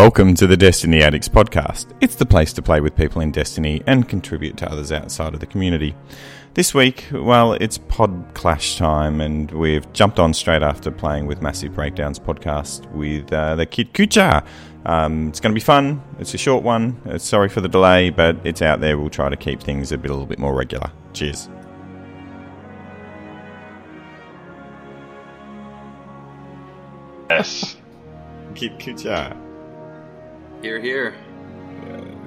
Welcome to the Destiny Addicts podcast. It's the place to play with people in Destiny and contribute to others outside of the community. This week, well, it's Pod Clash time, and we've jumped on straight after playing with Massive Breakdowns podcast with uh, the Kid Kucha. Um, it's going to be fun. It's a short one. Uh, sorry for the delay, but it's out there. We'll try to keep things a bit a little bit more regular. Cheers. Yes. Kit Kucha. Here, here.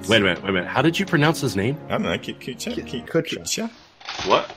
Wait a minute, wait a minute. How did you pronounce his name? I don't know. Kit Kucha. Kit Kit Kucha. Kucha. What?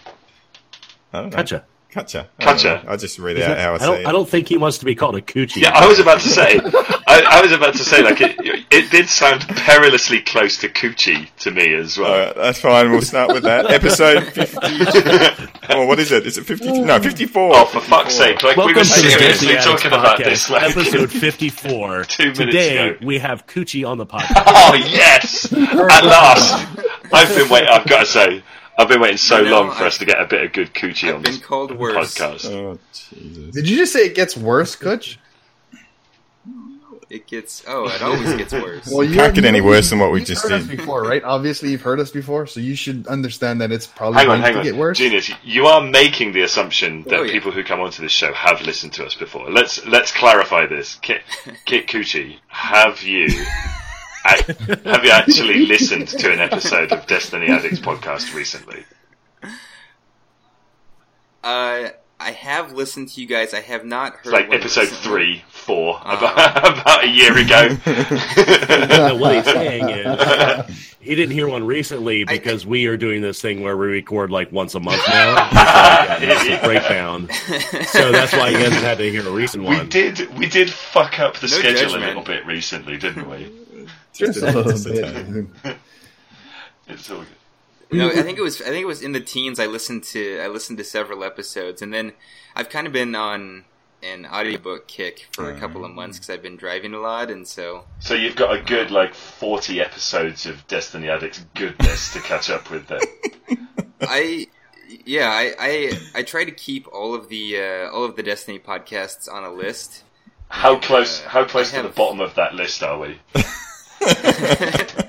I don't know. Kacha. Kacha. I don't Kacha. know. I just read Is out how I I say don't, it. I don't think he wants to be called a coochie. Yeah, I was about to say. I, I was about to say, like, it, it did sound perilously close to coochie to me as well. Alright, that's fine. We'll start with that. Episode 50. oh, what is it? Is it 50? No, 54. oh, for fuck's sake! Like we Welcome were to the seriously talking Addicts about podcast, this. Like, episode 54. Two minutes Today, ago. we have coochie on the podcast. oh yes! At last, I've been waiting. I've got to say, I've been waiting so I know, long for I- us to get a bit of good coochie I've on been this called worse. podcast. Oh, Jesus. Did you just say it gets worse, Kutch? It gets oh, it always gets worse. Well, you Can't get any worse than what we just heard us did. before, right? Obviously, you've heard us before, so you should understand that it's probably Hang on, going hang to on, get worse. Genius. You are making the assumption that Oh, yeah. people who come onto this show have listened to us before. Let's let's clarify this. Kit, Kit Coochie, have you ac- have you actually listened to an episode of Destiny Addicts podcast recently? uh, I have listened to you guys. I have not heard It's like episode three, four, Ah. about, about a year ago. So what he's saying is he didn't hear one recently because we are doing this thing where we record like once a month now. It's like a breakdown. So that's why he hasn't had to hear a recent one. we did we did fuck up the No schedule judgment. a little bit recently, didn't we? Just a little bit. It's all good. No, I think it was. I think it was in the teens. I listened to. I listened to several episodes, and then I've kind of been on an audiobook kick for a couple of months because I've been driving a lot, and so So you've got a good like forty episodes of Destiny Addicts goodness to catch up with then. I. Yeah, I, I I try to keep all of the uh, all of the Destiny podcasts on a list. How And, close? uh, How close I to the bottom of that list are we?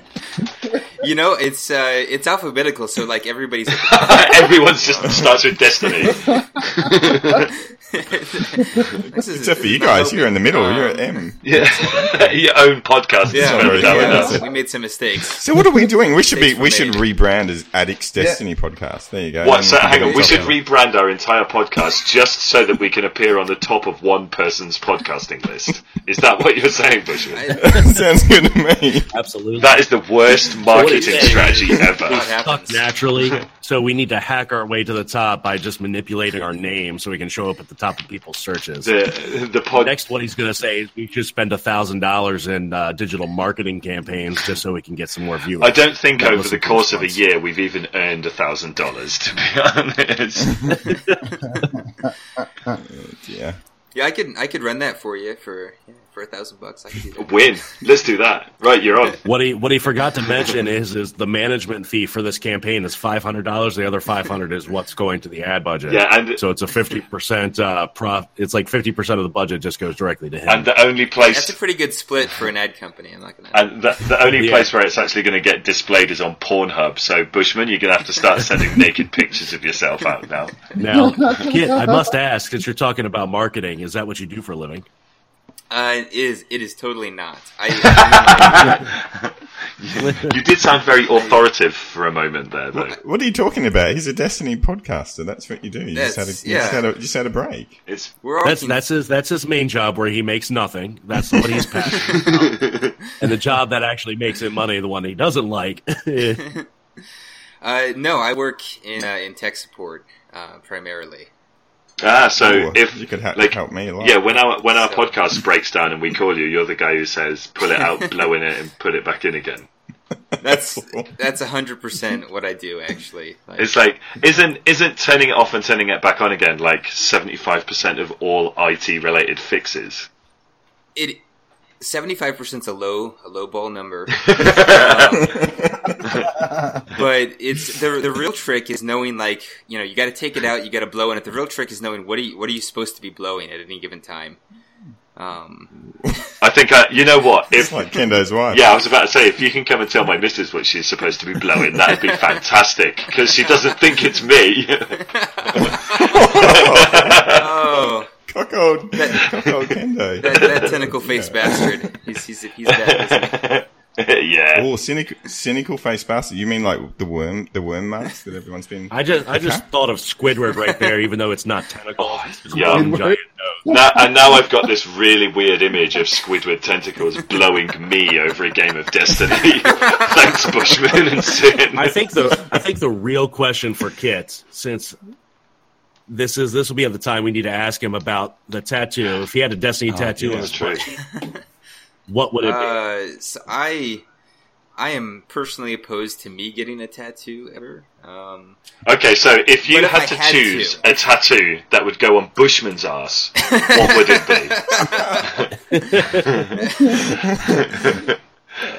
You know, it's uh, it's alphabetical, so like everybody's. Everyone's just starts with Destiny. This is- Except for you this is not guys. You're in the middle. Um, You're at M. Yeah, your own podcast. Yeah, is yeah. yeah, we made some mistakes. So what are we doing? We should be. We were should made. rebrand as Addicts Destiny Podcast. There you go. What? So, we hang on. We should of- rebrand our entire podcast just so that we can appear on the top of one person's podcasting list. Is that what you're saying, Bushman? Sounds good to me. Absolutely. That is the worst marketing saying strategy what ever. Stuck naturally, so we need to hack our way to the top by just manipulating our name so we can show up at the top of people's searches. The the pod. Next, what he's going to say is we should spend a thousand dollars in uh, digital marketing campaigns just so we can get some more viewers. I don't think That over the the course of a year we've even earned a thousand dollars. To be honest, Yeah. Yeah, I could I could run that for you for yeah, for a thousand bucks. I could do that. win. Let's do that. Right, you're on. What he what he forgot to mention is is the management fee for this campaign is five hundred dollars. The other five hundred is what's going to the ad budget. Yeah, and so it's a fifty percent uh, prof. It's like fifty percent of the budget just goes directly to him. and the only place That's a pretty good split for an ad company. I'm not gonna. and the, the only Yeah. place where it's actually going to get displayed is on Pornhub. So Bushman, you're going to have to start sending naked pictures of yourself out now. now, Kit, I must ask, since you're talking about marketing, is that what you do for a living? Uh, it is it is totally not. I, You did sound very authoritative for a moment there, though. What are you talking about? He's a Destiny podcaster. That's what you do. You just had a, That's- you just yeah. had a, just had a break. It's we're That's that's his that's his main job where he makes nothing. That's what he's passionate about. And the job that actually makes him money, the one he doesn't like. Uh, no, I work in uh, in tech support uh, primarily. Ah. So Ooh, if you could ha- like help me a lot. yeah, when our when our So- podcast breaks down and we call you, you're the guy who says pull it out, blow in it, and put it back in again. That's that's hundred percent what I do actually. Like, It's like isn't isn't turning it off and turning it back on again like seventy five percent of all IT related fixes? it seventy five percent is a low a low ball number. but it's the the real trick is knowing like you know you got to take it out, you got to blow in it. The real trick is knowing what are you what are you supposed to be blowing at any given time. Um, I think I, you know what? It's If like Kendo's wife. yeah, I was about to say if you can come and tell my missus what she's supposed to be blowing, that'd be fantastic because she doesn't think it's me. oh, Cuckold, cuckold Kendo. that, that tentacle faced bastard. He's he's he's bad. Isn't he? yeah. Oh, cynical, cynical face bastard. You mean like the worm, the worm mask that everyone's been? I just I just thought of Squidward right there, even though it's not tentacles. Oh, it's just yeah. giant nose. Now, and now I've got this really weird image of Squidward tentacles blowing me over a game of Destiny. Thanks, Bushman and Sin. I think the I think the real question for Kit, since this is this will be at the time we need to ask him about the tattoo. If he had a Destiny tattoo yeah, on his true. butt, what would it be? Uh, so I I am personally opposed to me getting a tattoo ever. Um, Okay, so if you But if had to had choose to. a tattoo that would go on Bushman's ass, what would it be?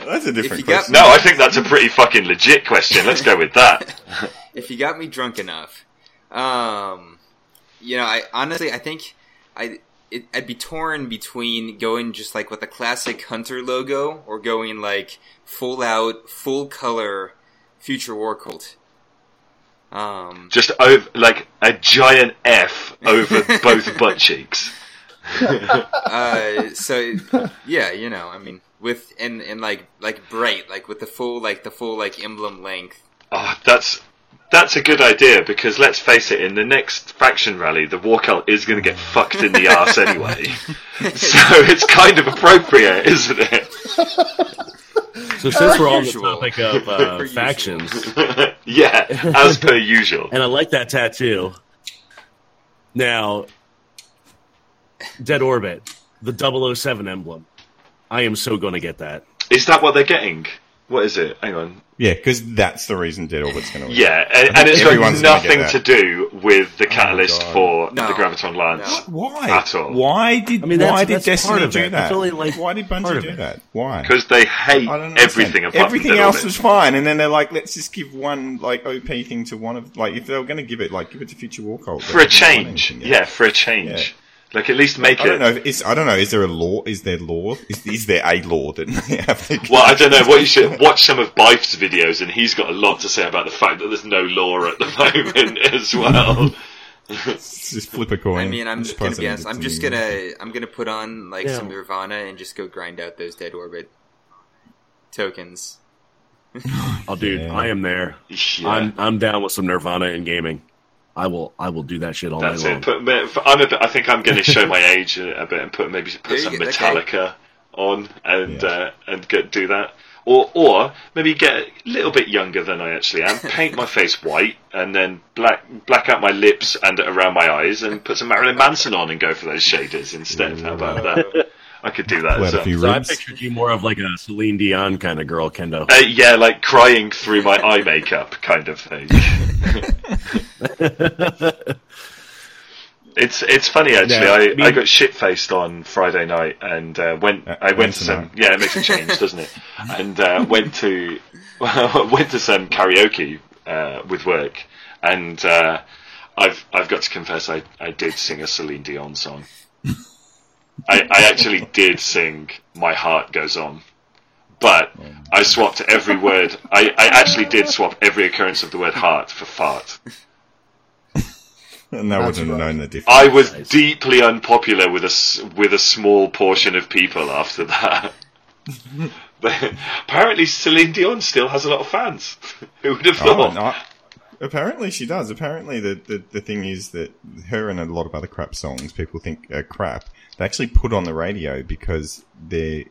That's a different you got- question. No, I think that's a pretty fucking legit question. Let's go with that. if you got me drunk enough, um, you know, I honestly I think I it, I'd be torn between going just like with a classic Hunter logo or going like full out, full color Future War Cult. Um, Just over, like a giant F over both butt cheeks. uh, so yeah, you know, I mean, with and and like like bright, like with the full like the full like emblem length. Oh, that's that's a good idea because let's face it, in the next faction rally, the war cult is going to get fucked in the ass anyway. so it's kind of appropriate, isn't it? So since we're on the usual. topic of uh, factions, yeah, as per usual. and I like that tattoo. Now, Dead Orbit, the 007 emblem. I am so going to get that. Is that what they're getting? What is it? Hang on. Yeah, because that's the reason Dead Orbit's going to win. Yeah, and, think and it's got nothing to do with the oh catalyst God. for No. the Graviton Lance. No. Why? At all. Why did I mean, Why that's- did Destiny do it. that? That's only, like, why did part Bungie do it. that? Why? Because they hate everything understand. apart Everything from Dead else Orbit. was fine, and then they're like, let's just give one like OP thing to one of like if they were going to give it like give it to Future War Cult for a they didn't want change. anything Yeah, else. for a change. Like at least make I don't it. know. If it's, I don't know. Is there a law? Is there law? Is, is there a law that they have to? Well, I don't know. What you should watch some of Byf's videos, and he's got a lot to say about the fact that there's no law at the moment as well. just flip a coin. I mean, I'm Just gonna pass be honest. I'm just gonna I'm gonna put on like Yeah. some Nirvana and just go grind out those Dead Orbit tokens. Oh, dude, Yeah. I am there. Yeah. I'm I'm down with some Nirvana in gaming. I will I will do that shit all That's day it. long. Put, I'm a bit, I think I'm going to show my age a, a bit and put maybe put you some go, okay. Metallica on and Yeah. uh, and get, do that. Or or maybe get a little bit younger than I actually am. Paint my face white and then black black out my lips and around my eyes and put some Marilyn Manson on and go for those shaders instead. How about that? I could do that Pull as out a well. few So I ribs. pictured you more of like a Celine Dion kind of girl, Kendo. Uh, yeah, like crying through my eye makeup kind of thing. It's it's funny actually. Yeah, I, I mean- I got shit faced on Friday night and uh, went Uh, I went went to to some night. yeah it makes a change doesn't it and uh, went to went to some karaoke uh, with work and uh, I've I've got to confess I, I did sing a Celine Dion song. I, I actually did sing "My Heart Goes On," but I swapped every word. I, I actually did swap every occurrence of the word "heart" for "fart." and I That's wouldn't have known the difference. I was Nice. deeply unpopular with a s- with a small portion of people after that. but apparently, Celine Dion still has a lot of fans. Who would have Oh, thought? no. Apparently she does. Apparently the, the, the thing is that her and a lot of other crap songs people think are crap. They actually put on the radio because they're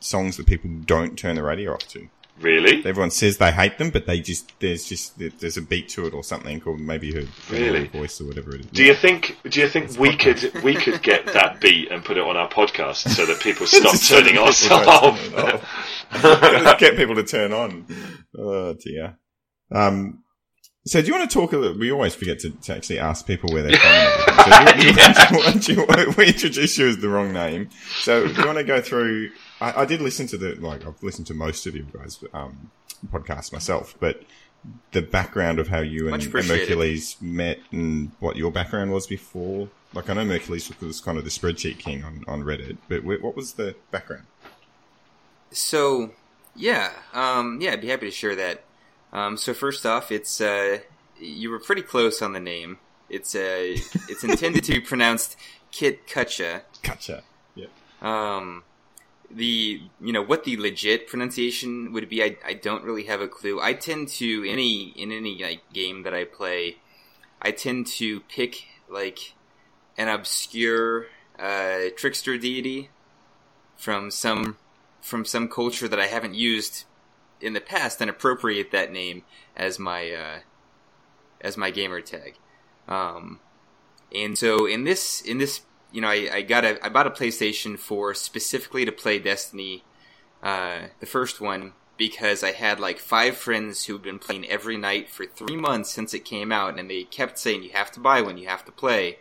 songs that people don't turn the radio off to. Really? Everyone says they hate them, but they just there's just there's a beat to it or something, or maybe her Really? voice or whatever it is. Do you think? Do you think we could we could get that beat and put it on our podcast so that people stop turning us off? off. Get people to turn on. Oh dear. Um, so do you want to talk a little? We always forget to, to actually ask people where they're from. So do you, why don't you, don't you- we introduce you as the wrong name. So do you want to go through? I, I did listen to the like I've listened to most of you guys um, podcasts myself, but the background of how you and, and appreciated. Met and what your background was before like I know Nicholas was kind of the spreadsheet king on, on Reddit, but what was the background? So, yeah, um, yeah, I'd be happy to share that. Um, so first off, it's uh, you were pretty close on the name. It's uh, it's intended to be pronounced Kit Kutcha. Kutcha. Yeah. Um, the you know what the legit pronunciation would be, I, I don't really have a clue. I tend to any in any like game that I play, I tend to pick like an obscure uh, trickster deity from some from some culture that I haven't used in the past and appropriate that name as my uh, as my gamer tag. Um, and so in this in this you know I, I got a I bought a PlayStation 4 specifically to play Destiny, uh, the first one because I had like five friends who'd been playing every night for three months since it came out, and they kept saying you have to buy one, you have to play.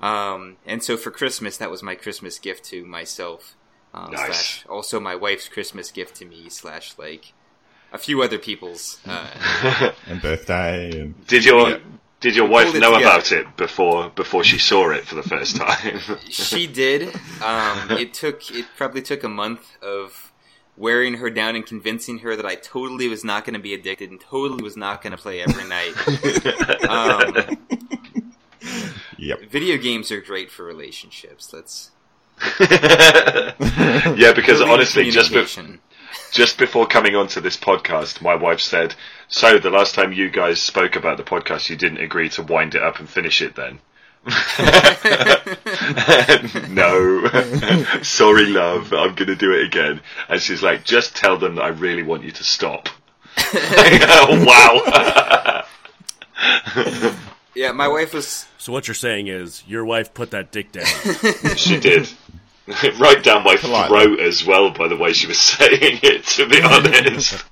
Um, and so for Christmas, that was my Christmas gift to myself. Um, Nice. Slash also my wife's Christmas gift to me. Slash like a few other people's. Uh, And birthday and Did your Yeah. did your wife know together. about it before before she saw it for the first time? she did. Um, it took it probably took a month of wearing her down and convincing her that I totally was not going to be addicted and totally was not going to play every night. Um, yep. video games are great for relationships. Let's yeah, because honestly, just be- just before coming onto this podcast, my wife said, "So the last time you guys spoke about the podcast, you didn't agree to wind it up and finish it then." no, sorry, love. I'm going to do it again. And she's like, "Just tell them that I really want you to stop." wow. Yeah, my wife was So what you're saying is your wife put that dick down. she did. right down my Politely. throat as well, by the way she was saying it, to be honest.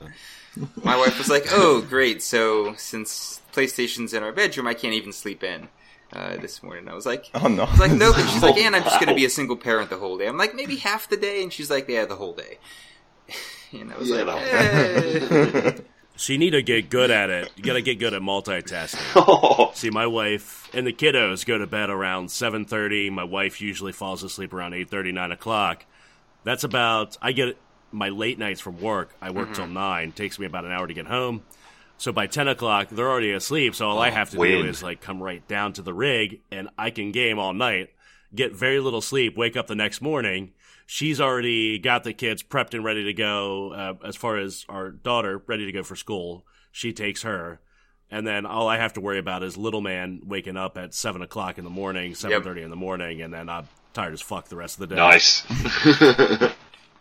my wife was like, "Oh, great! So since PlayStation's in our bedroom, I can't even sleep in." Uh, this morning, I was like, Oh no. I was like, nope. And she's like, and I'm just going to be a single parent the whole day. I'm like, maybe half the day. And she's like, yeah, the whole day. And I was Yeah, like, no. eh. So you need to get good at it. You got to get good at multitasking. Oh, See, my wife and the kiddos go to bed around 7.30. My wife usually falls asleep around 8.30, 9 o'clock. That's about, I get my late nights from work. I work mm-hmm. till 9. Takes me about an hour to get home. So by 10 o'clock, they're already asleep. So all I oh, have to win. do is like come right down to the rig and I can game all night, get very little sleep, wake up the next morning. She's already got the kids prepped and ready to go. Uh, as far as our daughter, ready to go for school. She takes her. And then all I have to worry about is little man waking up at seven o'clock in the morning, seven thirty in the morning, and then I'm tired as fuck the rest of the day. nice.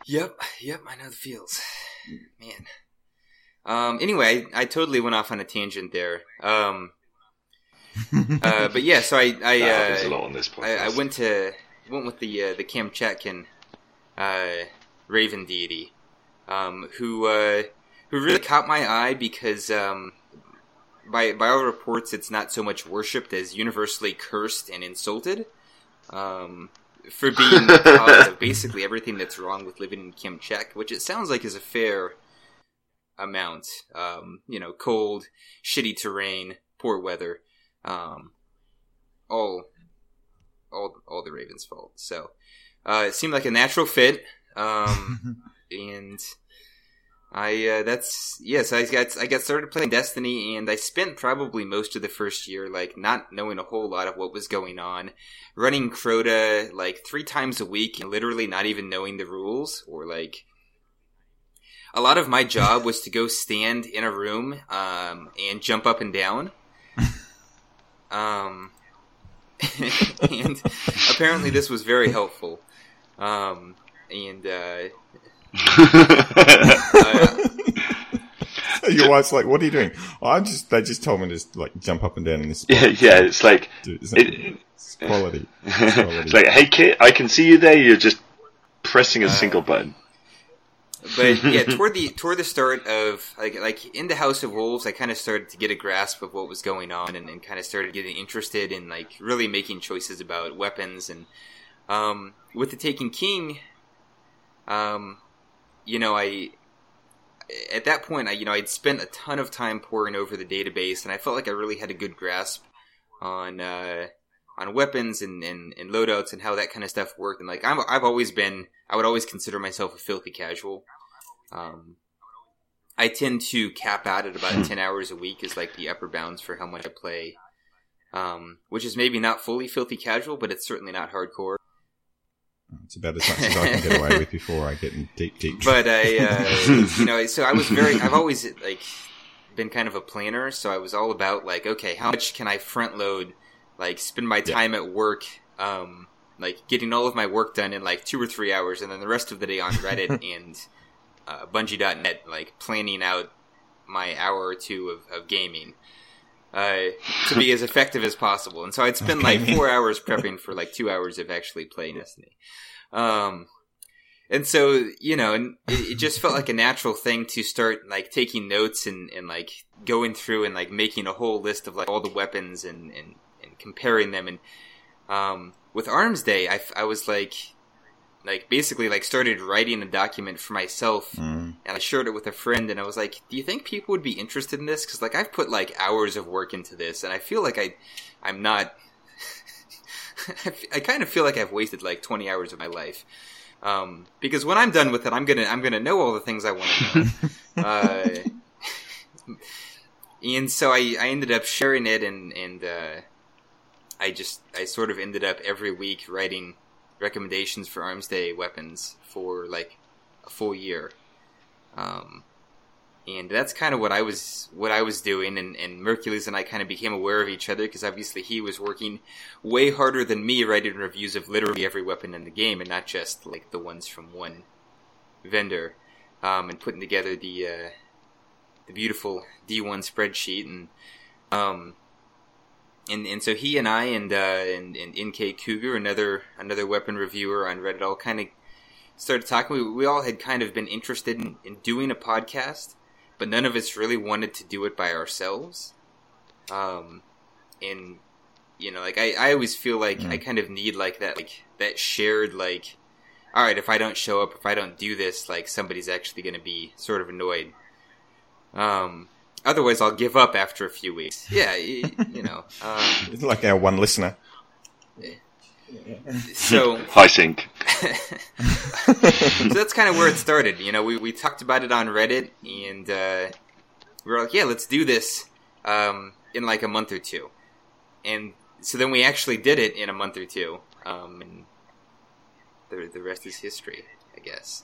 yep, yep, I know the feels. Man. Um, anyway, I, I totally went off on a tangent there. Um, uh, but yeah, so I, I, That a uh, lot on this I. I went to went with the uh, the Kamchatkan uh, Raven deity, um, who uh, who really caught my eye because um, by by all reports, it's not so much worshipped as universally cursed and insulted. Um, for being the cause of basically everything that's wrong with living in Kamchatka, which it sounds like is a fair amount. Um, you know, cold, shitty terrain, poor weather, um, all all all the Ravens' fault. So uh, it seemed like a natural fit, um, and I uh, that's yes, I got I got started playing Destiny, and I spent probably most of the first year like not knowing a whole lot of what was going on, running Crota like three times a week, and literally not even knowing the rules or like. A lot of my job was to go stand in a room um, and jump up and down. Um, and apparently this was very helpful. Um, and uh, uh, Your wife's like, "What are you doing?" Oh, I just they just told me to just, like jump up and down in this. yeah, yeah, it's like Dude, it- it's quality. It's quality. it's like, hey kid, I can see you there. You're just pressing a single button. but yeah, toward the toward the start of like like in the House of Wolves, I kind of started to get a grasp of what was going on, and, and kind of started getting interested in like really making choices about weapons, and um, with the Taken King, um, you know, I at that point, I you know, I'd spent a ton of time poring over the database, and I felt like I really had a good grasp on uh, on weapons and, and, and loadouts and how that kind of stuff worked. And like I'm, I've always been, I would always consider myself a filthy casual. Um, I tend to cap out at about ten hours a week is like the upper bounds for how much I play. Um, which is maybe not fully filthy casual, but it's certainly not hardcore. It's about as much as I can get away with before I get in deep, deep. But I, uh, you know, so I was very. I've always like been kind of a planner, so I was all about like, okay, how much can I front load, like spend my time yeah. at work, um, like getting all of my work done in like two or three hours, and then the rest of the day on Reddit and uh, Bungie.net, like planning out my hour or two of, of gaming. Uh, to be as effective as possible. And so I'd spend like four hours prepping for like two hours of actually playing Destiny. Um, and so, you know, and it, it, just felt like a natural thing to start like taking notes and, and like going through and like making a whole list of like all the weapons and, and, and comparing them. And, um, with Arms Day, I, I was like, like basically like started writing a document for myself mm. And I shared it with a friend and I was like, do you think people would be interested in this? Cause like I've put like hours of work into this and I feel like I, I'm not, I kind of feel like I've wasted like 20 hours of my life. Um, because when I'm done with it, I'm gonna, I'm gonna know all the things I want to know. uh, and so I, I ended up sharing it and, and, uh, I just, I sort of ended up every week writing recommendations for Arms Day weapons for like a full year. Um, and that's kind of what I was what I was doing, and, and Mercules and I kind of became aware of each other because obviously he was working way harder than me writing reviews of literally every weapon in the game, and not just like the ones from one vendor, um, and putting together the uh, the beautiful D1 spreadsheet, and um, and and so he and I and uh, and, and NK Cougar, another another weapon reviewer on Reddit, all kind of started talking. We, we all had kind of been interested in, in doing a podcast, but none of us really wanted to do it by ourselves. Um, and you know, like I, I always feel like mm. I kind of need like that like that shared like, all right, if I don't show up, if I don't do this, like somebody's actually going to be sort of annoyed. Um, Otherwise, I'll give up after a few weeks. Yeah, you, you know. Um, like our one listener. So high sync. so that's kind of where it started. You know, we, we talked about it on Reddit, and uh, we were like, "Yeah, let's do this um, in like a month or two. And so then we actually did it in a month or two, um, and the the rest is history, I guess.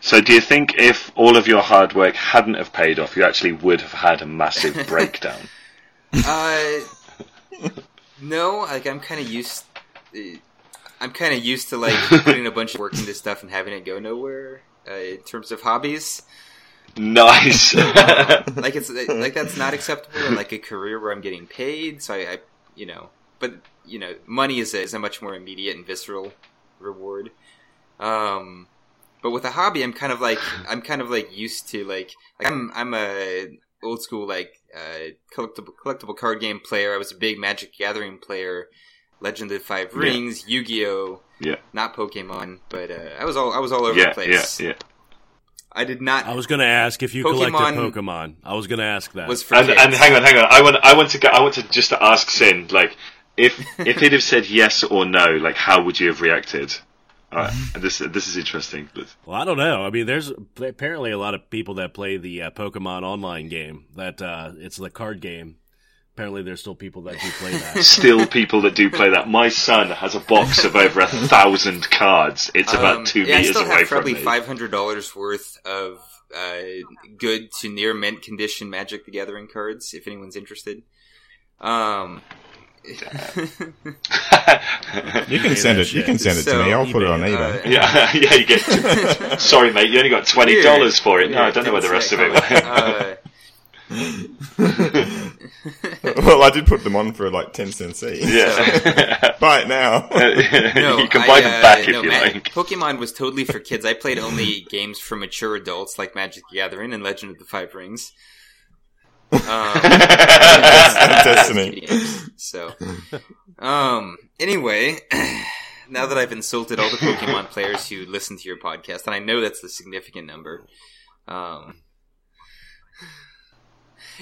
So, do you think if all of your hard work hadn't have paid off, you actually would have had a massive breakdown? Uh, no. Like I'm kind of used. Uh, I'm kind of used to like putting a bunch of work into stuff and having it go nowhere. Uh, in terms of hobbies. Nice. like it's like that's not acceptable in like a career where I'm getting paid. So I, I you know, but you know, money is a, is a much more immediate and visceral reward. Um, but with a hobby, I'm kind of like I'm kind of like used to like, like I'm I'm a old school like uh, collectible collectible card game player. I was a big Magic Gathering player, Legend of Five Rings, yeah. Yu Gi Oh. Yeah. Not Pokemon, but uh, I was all I was all over yeah, the place. Yeah, yeah. I did not. I was going to ask if you Pokemon collected Pokemon. I was going to ask that. Was for and, and hang on, hang on. I want, I want to, go, I want to just to ask Sin, like, if if he'd have said yes or no, like, how would you have reacted? Right. this this is interesting. Well, I don't know. I mean, there's apparently a lot of people that play the uh, Pokemon online game. That uh, it's the card game. Apparently, there's still people that do play that. still people that do play that. My son has a box of over a thousand cards. It's um, about two yeah, meters I still away have from probably five hundred dollars worth of uh, good to near mint condition Magic the Gathering cards. If anyone's interested. Um, you can send it. You can send it So, to me. I'll put it on eBay, eBay. Yeah, yeah, you get. Sorry, mate, you only got twenty dollars for it. No, I don't know where the rest of it went. Uh, well, I did put them on for like ten cents each. Yeah, Buy it now. no, you can I, buy them uh, back if no, you Ma- like. Pokemon was totally for kids. I played only games for mature adults like Magic the Gathering and Legend of the Five Rings. Um, Destiny. games. So, um, anyway, now that I've insulted all the Pokemon players who listen to your podcast, and I know that's a significant number, um,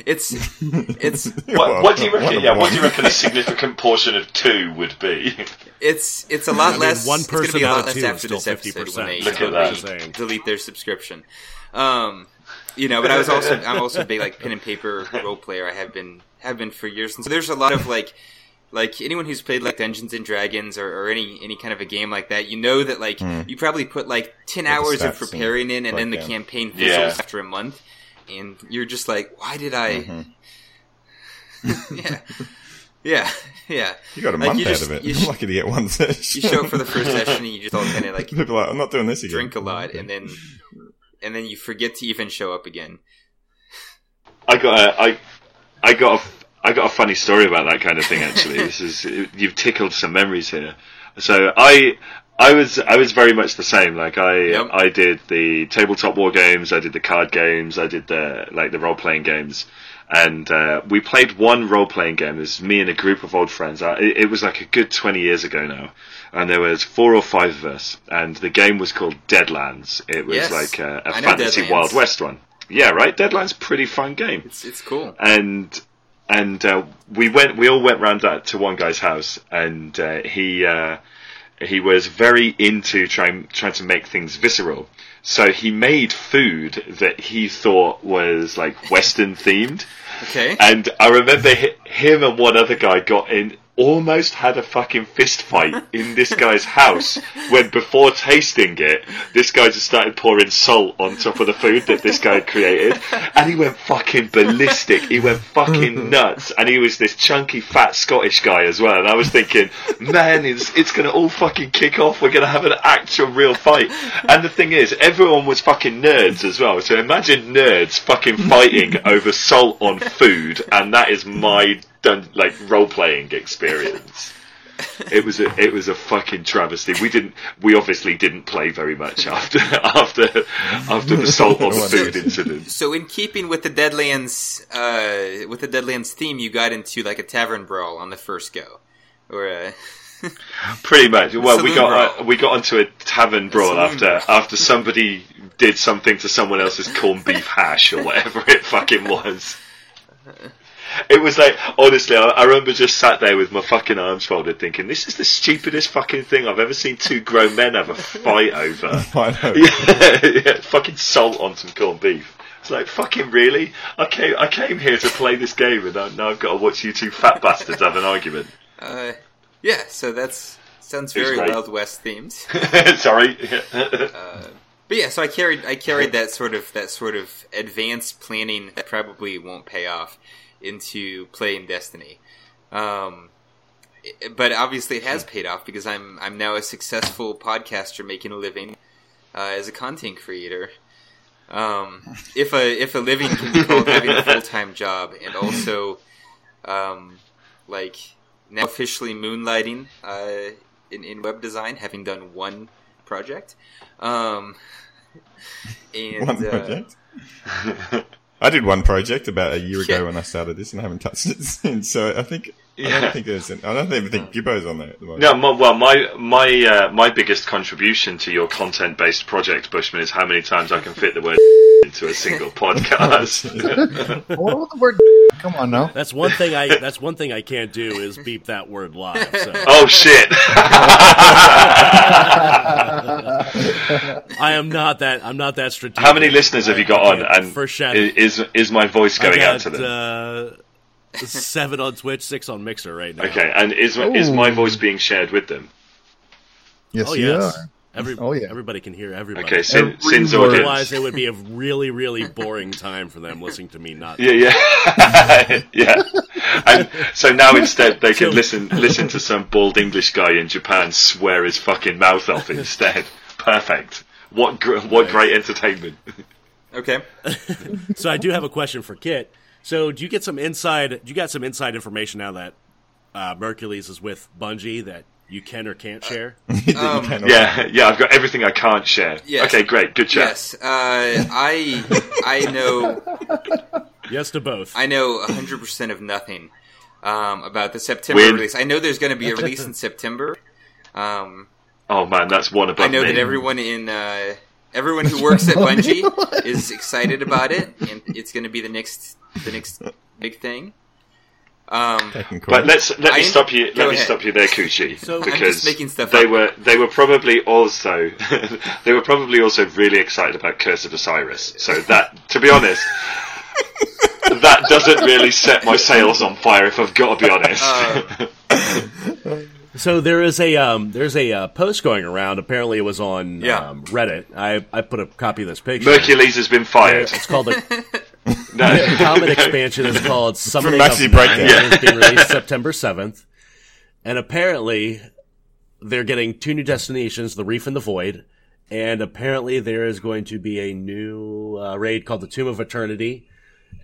it's it's What, what do you reckon? Yeah, what do you reckon a significant portion of two would be? it's it's a lot mean, less. one it's gonna person be a out lot of less two is after still this episode 50%. when they Look at delete- that. delete their subscription. Um, you know, but I was also I'm also a big like pen and paper role player. I have been have been for years, and so there's a lot of like like anyone who's played like Dungeons and Dragons or, or any any kind of a game like that, you know that like you probably put like ten. Like hours of preparing in, and then the breakdown. campaign fizzles Yeah. after a month, and you're just like, why did I? Mm-hmm. yeah, yeah, yeah. You got a Like, month out just- of it. you I'm sh- lucky to get one session. You show up for the first session, and you just all kind of like People are like, I'm not doing this again. drink a lot, and then and then you forget to even show up again. I got a, I, I got a, I got a funny story about that kind of thing. Actually, this is you've tickled some memories here. So I, I was I was very much the same. Like I Yep. I did the tabletop war games, I did the card games, I did the like the role playing games. And uh, we played one role playing game. It was me and a group of old friends. I, it, was like a good twenty years ago now, and there was four or five of us. And the game was called Deadlands. It was Yes. like a, know fantasy Deadlands. Wild West one. Yeah, right. Deadlands pretty fun game It's it's cool. and and uh, we went we all went round that to one guy's house and uh, he uh, he was very into trying trying to make things visceral so he made food that he thought was like western themed Okay. and I remember hi- him and one other guy got in, almost had a fucking fist fight in this guy's house when before tasting it, this guy just started pouring salt on top of the food that this guy had created. And he went fucking ballistic. He went fucking nuts. And he was this chunky, fat Scottish guy as well. And I was thinking, man, it's, it's going to all fucking kick off. We're going to have an actual real fight. And the thing is, everyone was fucking nerds as well. So imagine nerds fucking fighting over salt on food. And that is my done like role playing experience. It was a it was a fucking travesty. We didn't we obviously didn't play very much after after after the salt on the food incident. So in keeping with the Deadlands uh, with the Deadlands theme, you got into like a tavern brawl on the first go, or uh, Pretty much. Well, we got uh, we got onto a tavern brawl Saloon after brawl. after somebody did something to someone else's corned beef hash or whatever it fucking was. It was like honestly, I, I remember just sat there with my fucking arms folded, thinking, "This is the stupidest fucking thing I've ever seen two grown men have a fight over." I know. yeah, yeah, fucking salt on some corned beef. It's like fucking really. I came I came here to play this game, and now now I've got to watch you two fat bastards have an argument. uh, yeah. So that's sounds very. Wild West themed. Sorry. But yeah, so I carried I carried that sort of that sort of advanced planning that probably won't pay off into playing Destiny. Um, but obviously it has paid off because I'm I'm now a successful podcaster making a living uh, as a content creator. Um, if a if a living can be called having a full time job and also um, like now officially moonlighting uh, in in web design, having done one project. Um, and One uh, project. I did one project about a year ago Yeah. when I started this, and I haven't touched it since. So I think I Yeah. don't think there's. An, I don't even think Gibbo's on there at the moment. No, my, well, my my uh, my biggest contribution to your content based project, Bushman, is how many times I can fit the word into a single podcast. What was the word? Come on now. That's one thing I. That's one thing I can't do is beep that word live. So oh shit! I am not that. I'm not that strategic. how many listeners have you got on? And For sure. is is my voice going I out to them? uh, seven on Twitch, six on Mixer right now. okay, and is is my voice being shared with them? Yes, Oh you yes. are. Every, Oh, yeah. Everybody can hear everybody. Okay, Sin, Every Sin's audience. Otherwise, it would be a really, really boring time for them listening to me not. Yeah, yeah, yeah. And so now instead they can So- listen listen to some bald English guy in Japan swear his fucking mouth off instead. Perfect. What gr- what great entertainment. okay, So I do have a question for Kit. So do you get some inside? Do you got some inside information now that uh, Mercules is with Bungie that you can or can't share? Um, Yeah, yeah. I've got everything I can't share. Yes. Okay, great. Good chat. yes, uh, I I know yes to both. I know 100 percent of nothing um, about the September Win. release. I know there's going to be a release in September. Um, Oh man, that's one above I know me. that everyone in uh, everyone who works at Bungie is excited about it, and it's going to be the next the next big thing. Um, But let's let I- me stop you. Let me ahead. stop you there, Coochie, So- I'm just because making stuff they up. were they were probably also they were probably also really excited about Curse of Osiris. So that, to be honest, that doesn't really set my sails on fire. If I've got to be honest. Uh, So there is a um, there's a uh, post going around. Apparently, it was on Yeah. um, Reddit. I, I put a copy of this picture. Mercules has been fired. It's called the No. the common expansion is called Summoning Maxi of Breakdown. Nine. It's being released September seventh, and apparently they're getting two new destinations: the Reef and the Void. And apparently there is going to be a new uh, raid called the Tomb of Eternity.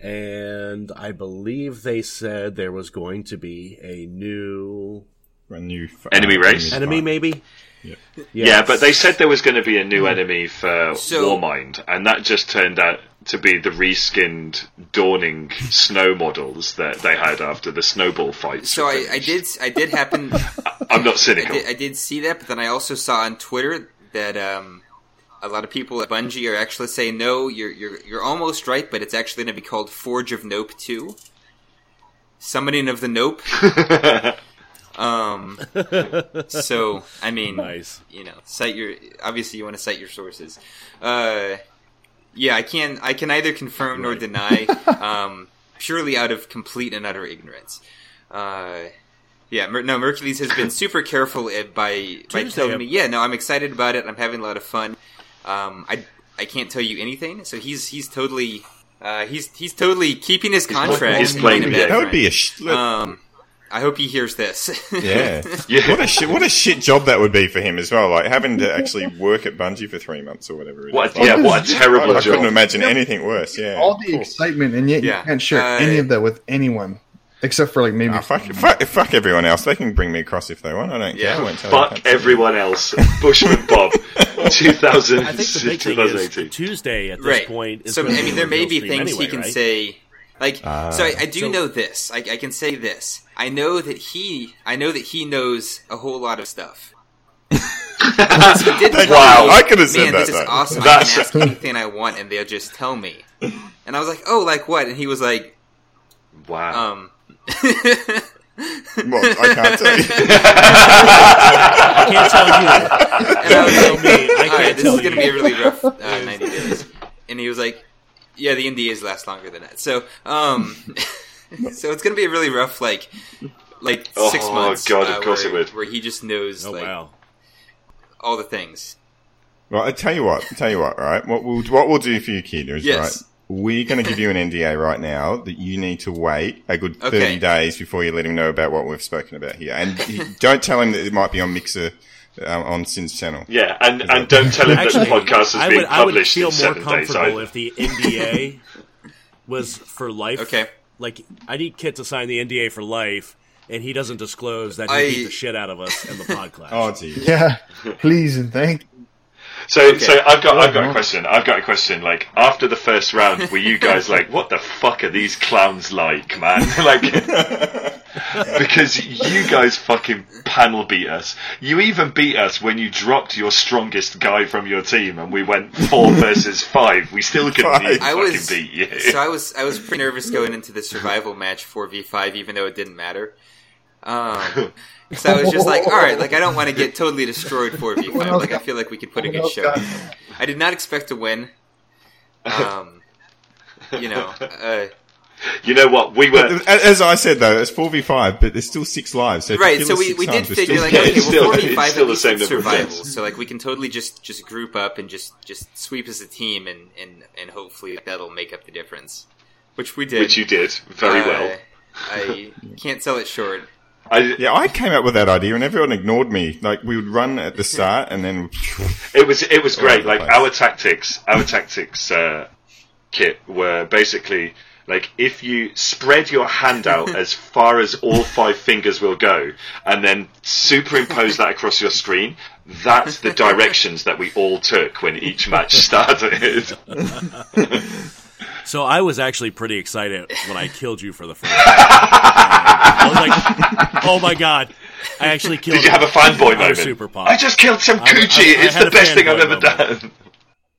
And I believe they said there was going to be a new A new f- Enemy race? enemy, fight. maybe. Yeah. Yeah, but they said there was going to be a new enemy for So- Warmind, and that just turned out to be the reskinned Dawning snow models that they had after the snowball fight. so I, I did I did happen I'm not I cynical. did, I did see that, but then I also saw on Twitter that um, a lot of people at Bungie are actually saying no, you're you're you're almost right, but it's actually going to be called Forge of Nope Two, Summoning of the Nope. um, so I mean, Nice. you know, cite your obviously you want to cite your sources. Uh, yeah, I can I can neither confirm nor deny, um, purely out of complete and utter ignorance. Uh, yeah, Mer- no, Mercules has been super careful uh, by by Tuesday, telling me, yeah, no, I'm excited about it. I'm having a lot of fun. Um, I I can't tell you anything, so he's he's totally uh, he's he's totally keeping his contract. he's playing the a bad game. That would be a friend. sh- Um, I hope he hears this. yeah. Yeah. What a shit, what a shit job that would be for him as well. Like having to actually work at Bungie for three months or whatever. It What? is. Yeah, what a I, terrible I couldn't job. imagine anything worse. Yeah. All the excitement, and yet Yeah. you can't share Uh, any of that with anyone except for like maybe. Ah, fuck, fuck, fuck everyone else. They can bring me across if they want. I don't Yeah. care. I won't tell Fuck everyone else. Bushman Bob, 2000, I think the big thing is Tuesday at this right. point. Is so I mean, there may be things anyway, he can right? say. Like, Ah. so I, I do So- know this. I, I can say this. I know that he. I know that he knows a whole lot of stuff. Because did Wow. me, I could have said Man, that, this is though." awesome. I That's- can ask anything I want, and they'll just tell me. And I was like, "Oh, like what?" And he was like, Wow. "Um." Well, I can't tell you. I can't tell you. And I was Tell like, me. I can't this tell is going to be a really rough uh, 90 days. And he was like, yeah, the NDAs last longer than that. So, um, so it's going to be a really rough, like, like six Oh, months. Oh god, of uh, course where, it would. Where he just knows, Oh like, wow. all the things. Well, I tell you what. I tell you what. Right. What we'll what we'll do for you, kid, is Yes. right. We're going to give you an NDA right now that you need to wait a good thirty Okay. days before you let him know about what we've spoken about here, and don't tell him that it might be on Mixer um, on Sin's channel. yeah, and, and don't tell him Actually, that the podcast is I being would, I would feel in more seven days. comfortable if the NDA was for life. Okay. Like, I need Kit to sign the NDA for life, and he doesn't disclose that he I- beat the shit out of us in the podcast. Oh, geez. yeah, please and thank. So, Okay. so I've got, I've got a Uh-huh. question. I've got a question. Like after the first round, were you guys like, "What the fuck are these clowns like, man?" like, because you guys fucking panel beat us. You even beat us when you dropped your strongest guy from your team, and we went four versus five. We still couldn't Five. even I fucking was, beat you. so I was, I was pretty nervous going into the survival match 4v5, even though it didn't matter. Um, so I was just like, all right, like I don't want to get totally destroyed 4v5. Like I feel like we could put a good show. I did not expect to win. Um, you know, uh, you know what? We were. As I said though, it's four v five, but there's still six lives. So right. So we, we did times, figure still- like, Yeah, okay, it's well, still- four v it's five still the same it's survival. So like we can totally just just group up and just just sweep as a team, and and and hopefully that'll make up the difference. Which we did. Which you did very Uh, well. I can't sell it short. I, Yeah, I came up with that idea, and everyone ignored me. Like we would run at the start, and then It was it was great. Like place. our tactics, our tactics uh, kit were basically like if you spread your hand out as far as all five fingers will go, and then superimpose that across your screen. That's the directions that we all took when each match started. So I was actually pretty excited when I killed you for the first time. I was like, oh my god, I actually killed Did you have a fanboy I moment? super pumped. I just killed some I- I- coochie. I it's the best thing I've ever moment.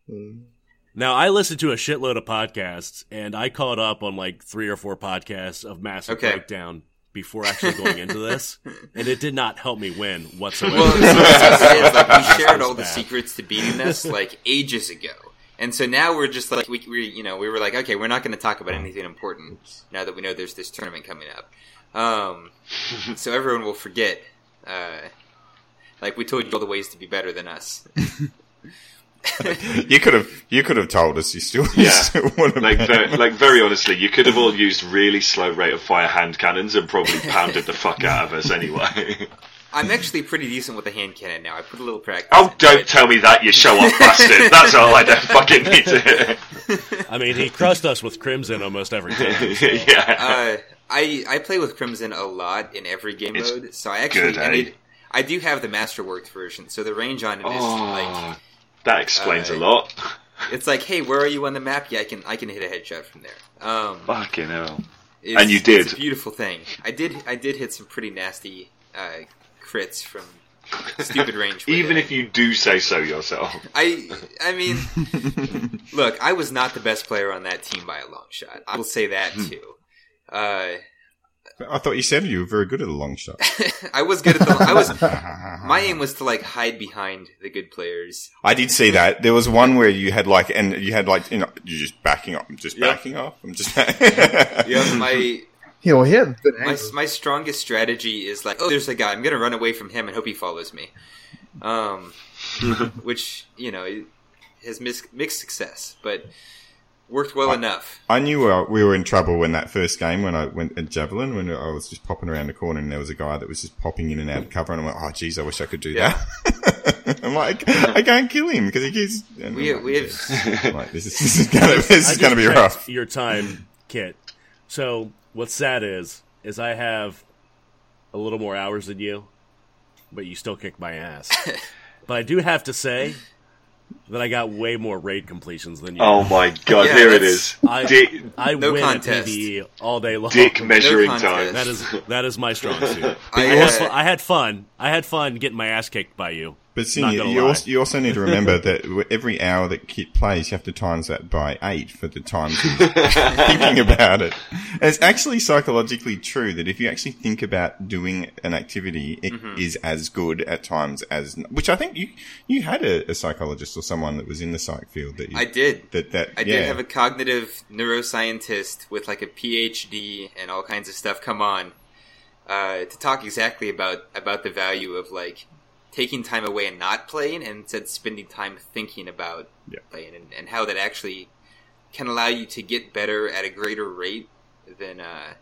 done. Now I listened to a shitload of podcasts, and I caught up on like three or four podcasts of Massive Okay. Breakdown before actually going into this, and it did not help me win whatsoever. Well, the is, like, we shared all the secrets to beating this like ages ago, and so now we're just like we, we you know we were like okay we're not going to talk about anything important now that we know there's this tournament coming up, um, so everyone will forget. Uh, like we told you all the ways to be better than us. You could have you could have told us you still, Yeah. still would have Like, been. very, like very honestly, you could have all used really slow rate of fire hand cannons and probably pounded the fuck out of us anyway. I'm actually pretty decent with the hand cannon now. I put a little practice. oh, don't but- tell me that, you show off bastard. That's all I don't fucking need to hear. I mean, he crushed us with Crimson almost every time. yeah. Uh, I I play with Crimson a lot in every game It's mode, so I actually good, and eh? it, I do have the Masterworks version, so the range on it is like oh, that explains uh, a lot. it's like, hey, where are you on the map? Yeah, I can I can hit a headshot from there. Um, Fucking hell. And you did. It's a beautiful thing. I did I did hit some pretty nasty uh, crits from stupid range. Even if you do say so yourself. I I mean, look, I was not the best player on that team by a long shot. I will say that Hmm. too. Uh, I thought you said you were very good at a long shot. I was good at the. I was. My aim was to like hide behind the good players. I did see that. There was one where you had like, and you had like, you know, you're just backing up. I'm just Yeah. backing off. I'm just. Yeah, my You know, he had good my my strongest strategy is like, oh, there's a guy. I'm gonna run away from him and hope he follows me. Um, which you know has mis- mixed success, but worked well enough. I knew uh, we were in trouble when that first game when I went at Javelin when I was just popping around the corner and there was a guy that was just popping in and out of cover and I went, oh geez, I wish I could do Yeah. that. I'm like, I can't kill him because he keeps. We I'm we like, have like, this is this is gonna this I is just gonna be rough. Your time, Kit. So what's sad is, is I have a little more hours than you, but you still kick my ass. but I do have to say that I got way more raid completions than you. Oh my god, Yeah, here it is. I, Dick, I No win contest. at PvE all day long. dick measuring contest. time. That is that is my strong suit. I, I had, uh, I had fun. I had fun getting my ass kicked by you. But Not Senior, gonna you also, you also need to remember that every hour that Kit plays, you have to times that by eight for the time thinking about it. And it's actually psychologically true that if you actually think about doing an activity, it is Mm-hmm. as good at times as, which I think you, you had a, a psychologist or someone that was in the psych field that you, I did. that, that, I yeah. did have a cognitive neuroscientist with like a PhD and all kinds of stuff come on uh, to talk exactly about about the value of like taking time away and not playing, and instead spending time thinking about Yeah. playing, and, and how that actually can allow you to get better at a greater rate than uh,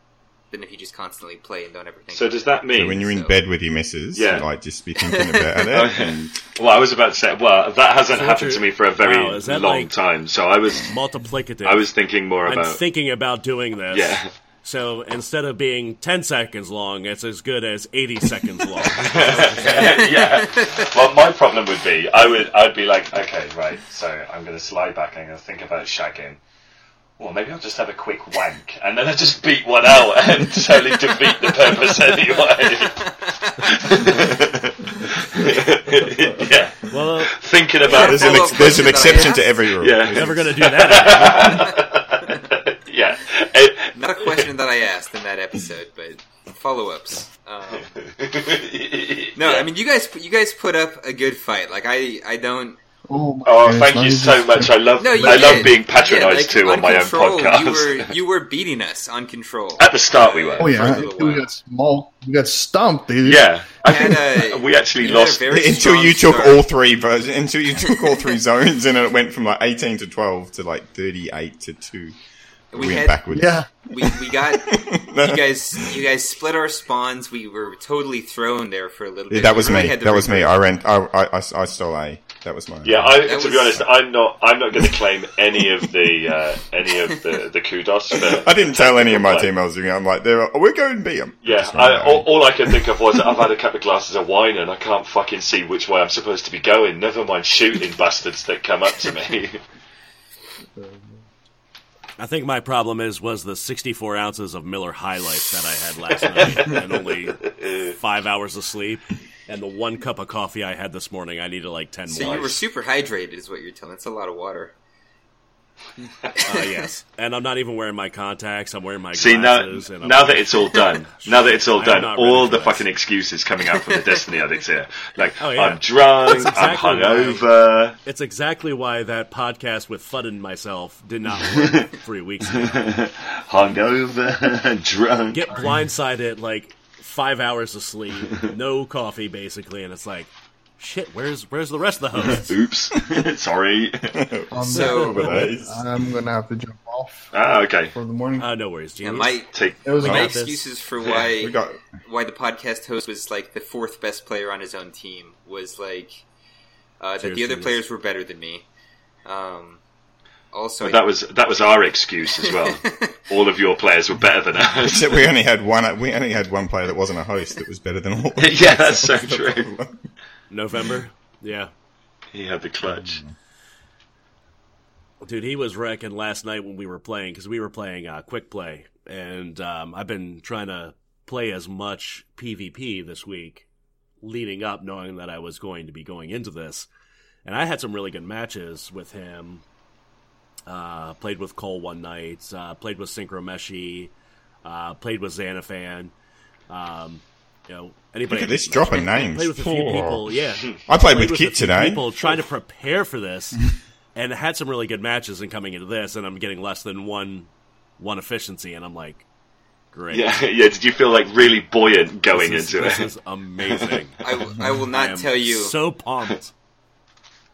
than if you just constantly play and don't ever think. So about does it. that mean? so when you're in so- bed with your missus, Yeah. like just be thinking about it. Okay. Well, I was about to say. Well, that hasn't So happened to me for a very Wow, long like- time. So I was, Multiplicative. I was thinking more I'm about. thinking about doing this. yeah, So instead of being 10 seconds long, it's as good as 80 seconds long. yeah. Well, my problem would be, I would, I'd be like, okay, right. So I'm going to slide back and I'm going to think about shagging. Well, maybe I'll just have a quick wank, and then I just beat one out and totally defeat the purpose anyway. yeah, well, uh, thinking about there's an, ex- there's an question that I exception to every rule. Yeah. never going to do that. Yeah. Not a question that I asked in that episode, but follow ups. Um, no, I mean you guys you guys put up a good fight. Like I I don't. Oh, Oh, thank you so much. I love, No, you I love being patronised Yeah, like, too on my own podcast. You were you were beating us on control. At the start, we were. Oh yeah, we while. got small. We got stumped, dude. Yeah, I had think a- we actually you had a lost. until you took start. all three versions, until you took all three zones, and it went from like eighteen to twelve to like thirty-eight to two. We We went had backwards. Yeah. we, we got you guys you guys split our spawns. We were totally thrown there for a little Yeah, bit. that was really me. That was me. I ran. I, I, I, I stole A. That was mine. Yeah, I, That to be honest, I'm not. I'm not going to claim any of the uh, any of the, the kudos. For, I didn't tell any of my Like- team I was doing I'm like, they're, oh, we're going B. I'm Yeah, just running all, all I can think of was I've had a couple of glasses of wine and I can't fucking see which way I'm supposed to be going. Never mind shooting bastards that come up to me. I think my problem is was the 64 ounces of Miller High Life that I had last night and only five hours of sleep. And the one cup of coffee I had this morning, I needed like 10 So more. So you were super hydrated, is what you're telling. That's a lot of water. Uh, yes, and I'm not even wearing my contacts. I'm wearing my See now, now that it's all done, now that it's all done, all the this. fucking excuses coming out from the Destiny addicts here. Like Oh, yeah. I'm drunk, That's I'm exactly hungover. It's exactly why that podcast with Fudd and myself did not work three weeks ago. hungover, drunk. Get blindsided like five hours of sleep, no coffee basically, and it's like, shit, where's where's the rest of the hosts? Oops, sorry. Um, So- I'm gonna have to jump off ah, okay. for the morning. Uh, no worries, Yeah, genius. my Take. it was my got this. excuses for why We got why the podcast host was like the fourth best player on his own team was like uh, that Cheers, the other genius. players were better than me. Um, also, But that was that was our excuse as well. all of your players were better than us. Except we only had one. We only had one player that wasn't a host that was better than all. yeah, that's so true. November, yeah, He had the clutch. dude, he was wrecking last night when we were playing because we were playing uh, quick play, and um, I've been trying to play as much PvP this week, leading up, knowing that I was going to be going into this, and I had some really good matches with him. Uh, played with Cole one night. Uh, played with Synchromeshi. Uh, played with Xanafan. Um, you know, anybody. Look at this dropping names. Played with a few Oh. people. Yeah, I played with a Kit today. People trying to prepare for this, and had some really good matches. And coming into this, and I'm getting less than one one efficiency, and I'm like, great. Yeah, yeah. Did you feel like really buoyant going this is, into this it? is amazing. I, will- I will I not am tell you. So pumped.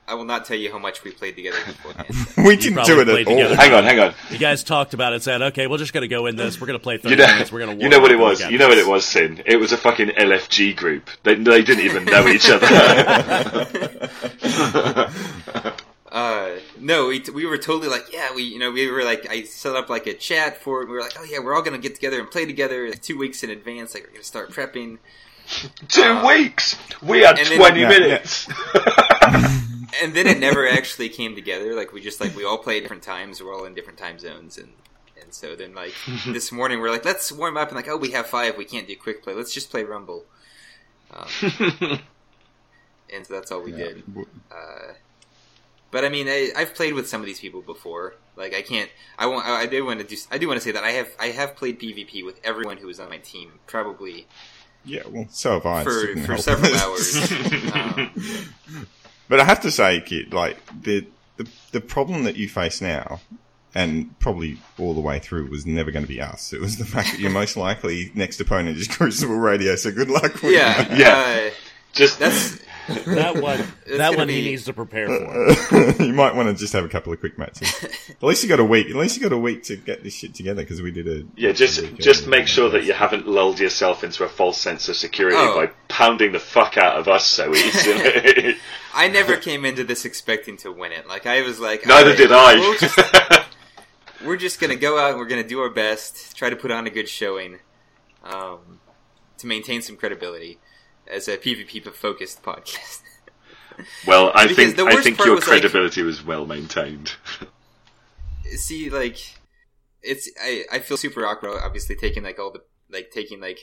I will not tell you how much we played together beforehand. we didn't probably do it at all. together. hang on, hang on. You guys talked about it. Said, okay, we're just gonna go in this. We're gonna play 30 You know, minutes. We're gonna. you know what it was. You know what it was, Cyn. It was a fucking LFG group. They, they didn't even know each other. Uh, no, we, we were totally like, yeah, we, you know, we were like, I set up like a chat for it. We were like, oh yeah, we're all gonna get together and play together like, two weeks in advance. Like we're gonna start prepping. Two Uh, weeks. We had and then- twenty Yeah, minutes. And then it never actually came together. Like we just like we all play at different times. We're all in different time zones, and and so then like this morning we're like, let's warm up and like, oh, we have five. We can't do quick play. Let's just play Rumble. Um, and so that's all we did. Uh, but I mean, I, I've played with some of these people before. Like I can't. I want. I do want to do. I do want to say that I have. I have played PvP with everyone who was on my team, probably Yeah, well, so have I. For for several hours. um, But I have to say, kid, like the, the the problem that you face now, and probably all the way through, was never going to be us. It was the fact that your most likely next opponent is Crucible Radio. So good luck. With yeah, Yeah. Uh, Just that's That one. That gonna one he needs to prepare for. you might want to just have a couple of quick matches. At least you got a week. At least you got a week to get this shit together because we did a yeah, just a just make sure that you haven't lulled yourself into a false sense of security Oh. by pounding the fuck out of us so easily. I never came into this expecting to win it. Like I was like, Neither "Alright, did We'll just, I. we're just gonna go out and we're gonna do our best, try to put on a good showing, um, to maintain some credibility as a PvP focused podcast. well, I think I think your was, like- credibility was well maintained. See, like, it's I, I feel super awkward. Obviously, taking like all the like taking like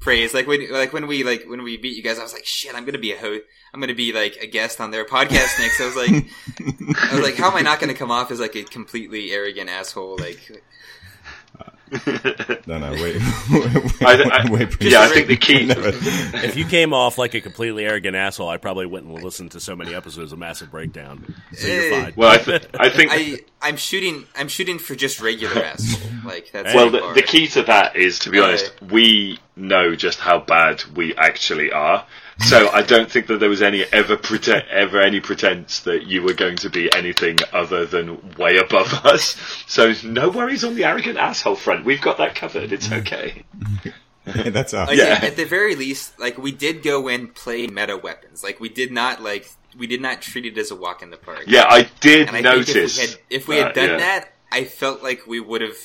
praise. Like when like when we like when we beat you guys, I was like, shit, I'm gonna be a host. I'm gonna be like a guest on their podcast next. I was like, I was like, how am I not gonna come off as like a completely arrogant asshole? Like, No, no, Wait. I, I, we're yeah, I think the key. If you came off like a completely arrogant asshole, I probably wouldn't listen to so many episodes of Massive Breakdown. So you're fine. Well, I, th- I think I I'm shooting I'm shooting for just regular asshole. Like that's Well, the the, the key to that is, to be Uh, honest, we know just how bad we actually are. So I don't think that there was any ever prete- ever any pretense that you were going to be anything other than way above us. So no worries on the arrogant asshole front. We've got that covered. It's okay. That's us. Like, Yeah. at, at the very least, like we did go and play meta weapons. Like we did not like we did not treat it as a walk in the park. Yeah, I did and I notice. think if we had if we had uh, done yeah. that, I felt like we would have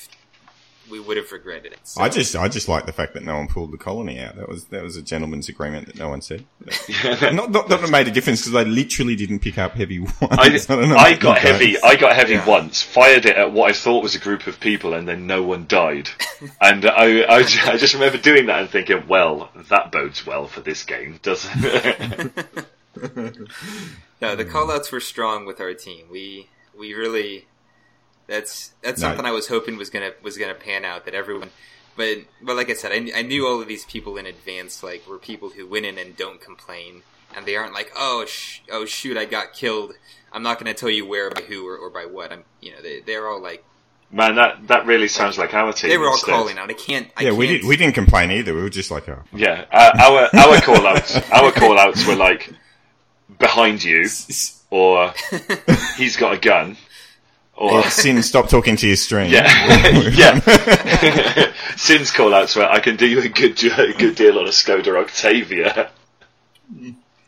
we would have regretted it. So, I just, I just like the fact that no one pulled the colony out. That was, that was a gentleman's agreement that no one said. not, not that it made a difference because I literally didn't pick up heavy once. I, don't I got heavy. guys. I got heavy Yeah. once. Fired it at what I thought was a group of people, and then no one died. and I, I, I just remember doing that and thinking, "Well, that bodes well for this game, doesn't it?" no, the callouts were strong with our team. We we really That's that's No. something I was hoping was gonna was gonna pan out. That everyone, but but like I said, I, I knew all of these people in advance. Like were people who went in and don't complain, and they aren't like, oh sh- oh shoot, I got killed. I'm not gonna tell you where by who or, or by what. I'm you know they they're all like Man, that, that really sounds like our team. they were all instead. calling out. I can't. I yeah, we can't- did. We didn't complain either. We were just like, oh, Yeah, uh, our our call outs our call outs were like behind you, or he's got a gun, or Cyn, stop talking to your stream. yeah, yeah. Cyn's call outs were I can do you a good jo- a good deal on a Skoda Octavia.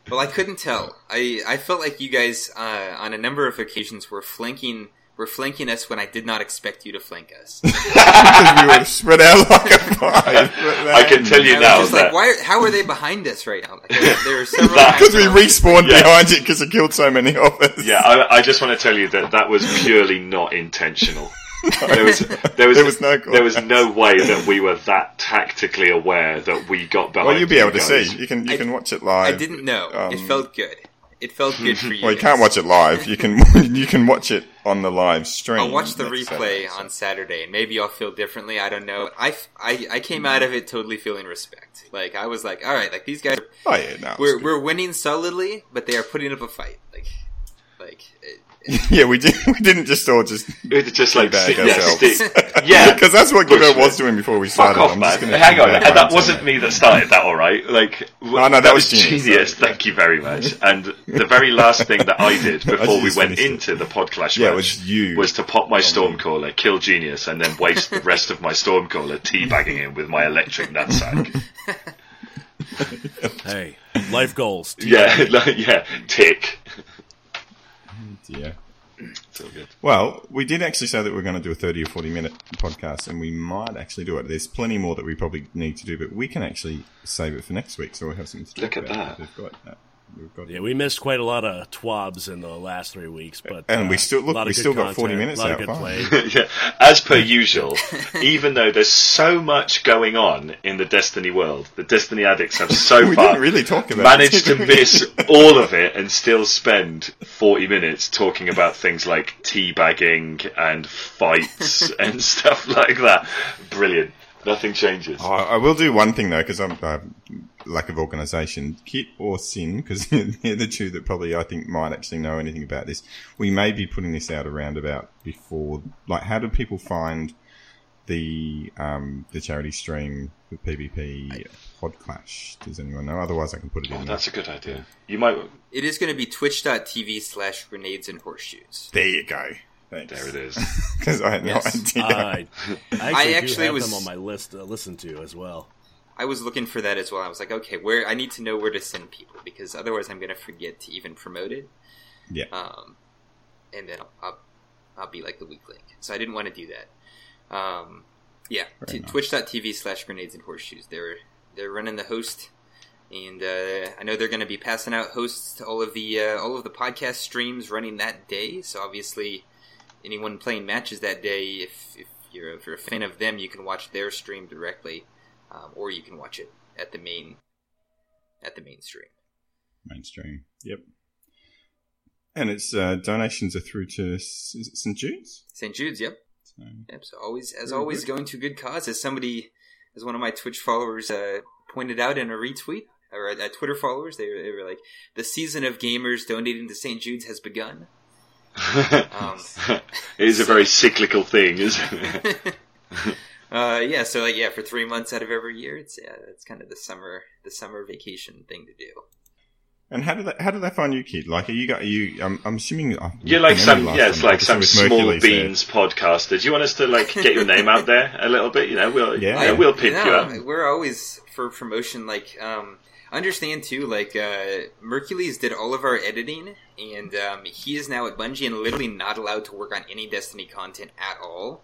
Well, I couldn't tell. I, I felt like you guys uh, on a number of occasions were flanking were flanking us when I did not expect you to flank us. Because we were spread out like a five. I can tell you I now was just that like, why? How are they behind us right now? Like, there, there are several. Because we respawned Yeah. behind it because it killed so many of us. Yeah, I, I just want to tell you that that was purely not intentional. There was there was There was no there was no way that we were that tactically aware that we got behind. Well, you'll be you able to guys. see. You can you I- can watch it live. I didn't know. it Um, felt good. It felt good for you. Well, you can't watch it live. You can you can watch it on the live stream. I'll watch the replay Saturday, on Saturday, and maybe I'll feel differently. I don't know. I, I, I came out of it totally feeling respect. Like I was like, all right, like these guys, are, Oh yeah, no. we're we're winning solidly, but they are putting up a fight. Like, like. yeah, we did. We didn't just all just It's just like Teabag yeah, ourselves. yeah. because that's what Gilbert was doing before we Fuck started. off, I'm man! Hang on, keep and that that wasn't me that started that, all right? Like, w- Oh, no, that that was was genius, genius. though. Thank you very much. And the very last thing that I did before we went finished it. into the podclash Yeah, it match was you. was to pop my me. Stormcaller, kill Genius, and then waste the rest of my Stormcaller teabagging him with my electric nutsack. Hey, life goals. yeah, yeah, tick. Yeah. All good. Well, we did actually say that we are going to do a 30 or 40 minute podcast, and we might actually do it. There's plenty more that we probably need to do, but we can actually save it for next week, so we'll have something to Look at that. We've got that. We've got Yeah, we missed quite a lot of twabs in the last three weeks, but And we uh, still- look, a lot of we good still got 40 minutes out of good play. yeah, as per usual, even though there's so much going on in the Destiny world, the Destiny addicts have so we far didn't really talk about managed it, to miss all of it and still spend 40 minutes talking about things like teabagging and fights and stuff like that. Brilliant. Nothing changes. I, I will do one thing though, because I'm uh, lack of organisation. Kit or Cyn, because they're the two that probably I think might actually know anything about this. We may be putting this out around about before. Like, how do people find the um, the charity stream for PvP Podclash? Does anyone know? Otherwise, I can put it Oh, in. that's a good idea. You might. it is going to be twitch.tv slash grenades and horseshoes. there you go. Thanks. There it is. Because I had no idea. I, I actually, I do actually have was- them on my list to listen to as well. I was looking for that as well. I was like, okay, where I need to know where to send people because otherwise I'm going to forget to even promote it. yeah. um, and then I'll, I'll, I'll be like the weak link. So I didn't want to do that. Um, yeah, t- twitch.tv slash grenades and horseshoes. They're they're running the host, and uh, I know they're going to be passing out hosts to all of the uh, all of the podcast streams running that day. So obviously, anyone playing matches that day, if, if you're if you're a fan of them, you can watch their stream directly, um, or you can watch it at the main at the mainstream. Mainstream. Yep. And it's uh, donations are through to S- is it St Jude's. St. Jude's, yep. So, Yep. So always, as always, good. going to good cause. As somebody, as one of my Twitch followers uh, pointed out in a retweet, or uh, Twitter followers, they were, they were like, "The season of gamers donating to St. Jude's has begun." Um, it is a very cyclical thing, isn't it? uh, yeah. So like, yeah, for three months out of every year, it's yeah, it's kind of the summer, the summer vacation thing to do. and how do they how do they find you, kid? Like, are you got are you? I'm, I'm assuming uh, You're like some, yeah, it's like some obviously with small Mercules there. beans podcaster. Do you want us to like get your name out there a little bit? You know, we'll, Yeah. yeah, we'll pimp no, you up. We're always for promotion. Like, um, understand too. Like, uh, Mercules did all of our editing, and um, he is now at Bungie and literally not allowed to work on any Destiny content at all.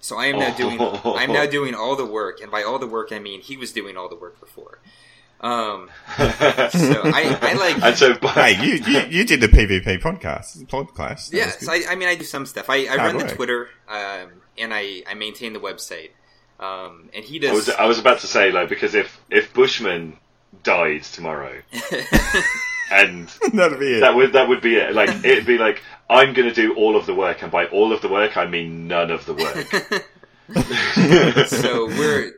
So I am now doing. I'm now doing all the work, and by all the work, I mean he was doing all the work before. Um, so I, I like. and so, Hey, you, you you did the PvP podcast, podcast. That Yeah, so I, I mean, I do some stuff. I, I Hard run the. Twitter, um, and I, I maintain the website. Um, and he I was, does. I was about to say like because if if Bushman died tomorrow, and That'd be it. that would that would be it. Like it'd be like I'm going to do all of the work, and by all of the work, I mean none of the work. so we're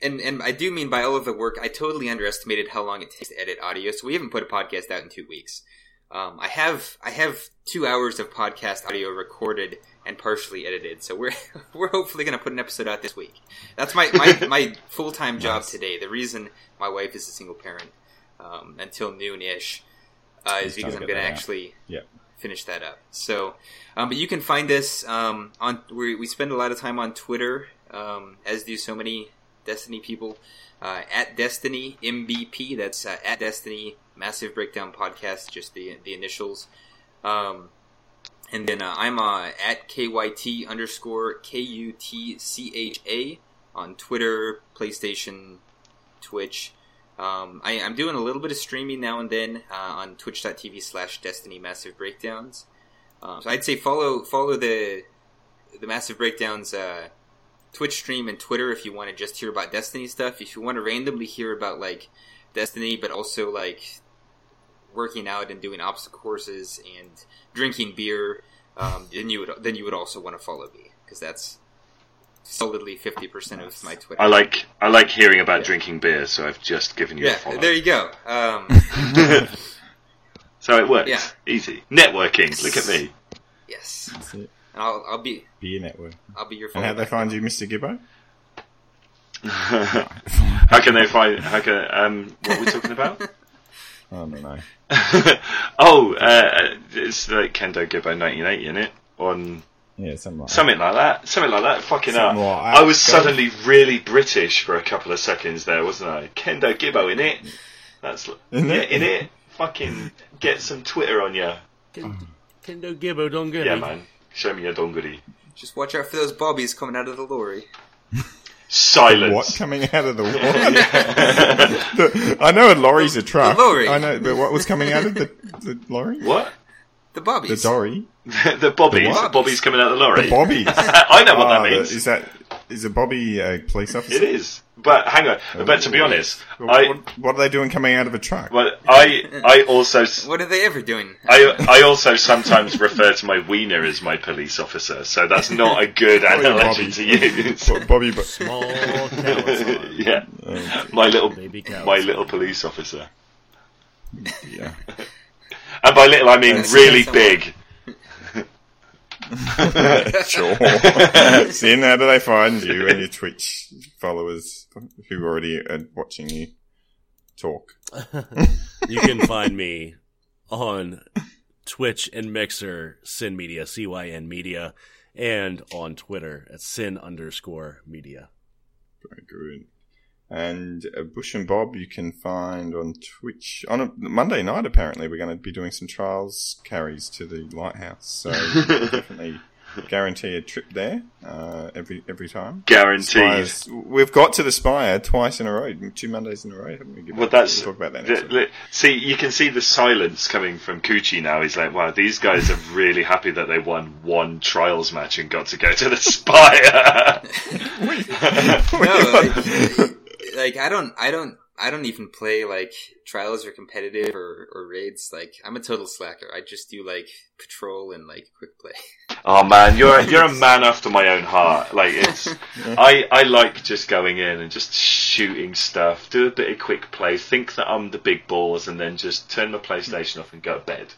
and and I do mean by all of the work. I totally underestimated how long it takes to edit audio. So we haven't put a podcast out in two weeks. Um, I have I have two hours of podcast audio recorded and partially edited. So we're we're hopefully going to put an episode out this week. That's my my, my full time job Nice. today. The reason my wife is a single parent um, until noon ish uh, is because I'm going to actually Yep. finish that up. So, um, but you can find us um, on. We, we spend a lot of time on Twitter, um, as do so many Destiny people. Uh, at Destiny MBP, that's uh, at Destiny Massive Breakdown Podcast, just the the initials. Um, and then uh, I'm uh, at KYT underscore KUTCHA on Twitter, PlayStation, Twitch. Um, I, I'm doing a little bit of streaming now and then uh, on twitch.tv slash Destiny Massive Breakdowns. Um, so I'd say follow follow the the Massive Breakdowns uh, Twitch stream and Twitter if you want to just hear about Destiny stuff. If you want to randomly hear about like Destiny, but also like working out and doing obstacle courses and drinking beer, um, then you would then you would also want to follow me because that's solidly fifty percent of my Twitter. I like I like hearing about Yeah. drinking beer, so I've just given you a yeah, follow. there you go. Um, so it works. Yeah. Easy. Networking. Look at me. yes, That's it. and I'll, I'll be Beer network. I'll be your. And how'd they find you, Mr. Gibbo? how can they find? How can? Um, what are we talking about? I don't know. oh, uh, it's like Kendo Gibbo 1980, isn't it? On Yeah, something like that. something like that. Something like that. Fucking hell. Something like. I was Go. suddenly really British for a couple of seconds there, wasn't I? Kendo Gibbo in it. That's In yeah, it? in it. Fucking get some Twitter on you. Oh. Kendo Gibbo don't Yeah, man. Show me your donguri. Just watch out for those bobbies coming out of the lorry. Silence. What coming out of the lorry? The- I know a lorry's a truck. The lorry. I know, but what was coming out of the, the lorry? What? The The dory? the bobbies. The The, what? bobbies coming out of the lorry. The bobbies. I know what Ah, that means. Is that is a bobby a police officer? It is. But hang on. But to be honest, What, I what, what are they doing coming out of a truck? well, I I also What are they ever doing? I I also sometimes refer to my wiener as my police officer, so that's not a good Oh, analogy Bobby. to use. Bo- Bobby, but Small yeah, uh, my little Baby my little police officer, yeah. and by little I mean That's really big. sure. Cyn, how do they find you and your Twitch followers who already are watching you talk? You can find me on Twitch and Mixer, Cyn Media, C Y N Media, and on Twitter at Cyn underscore Media. Very good. And uh, Bush and Bob, you can find on Twitch on a Monday night. Apparently, we're going to be doing some trials carries to the lighthouse, so definitely guarantee a trip there uh, every every time. Guaranteed. Spires, we've got to the Spire twice in a row, two Mondays in a row, haven't we? Well, that's we'll talk about that the- the- see. You can see the silence coming from Kutcha now. He's like, "Wow, these guys are really happy that they won one trials match and got to go to the Spire." No, like, like I don't, I don't, I don't even play like trials or competitive or, or raids. Like I'm a total slacker. I just do like patrol and like quick play. Oh man, you're you're a man after my own heart. Like it's, I I like just going in and just shooting stuff, do a bit of quick play, think that I'm the big balls, and then just turn my PlayStation off and go to bed.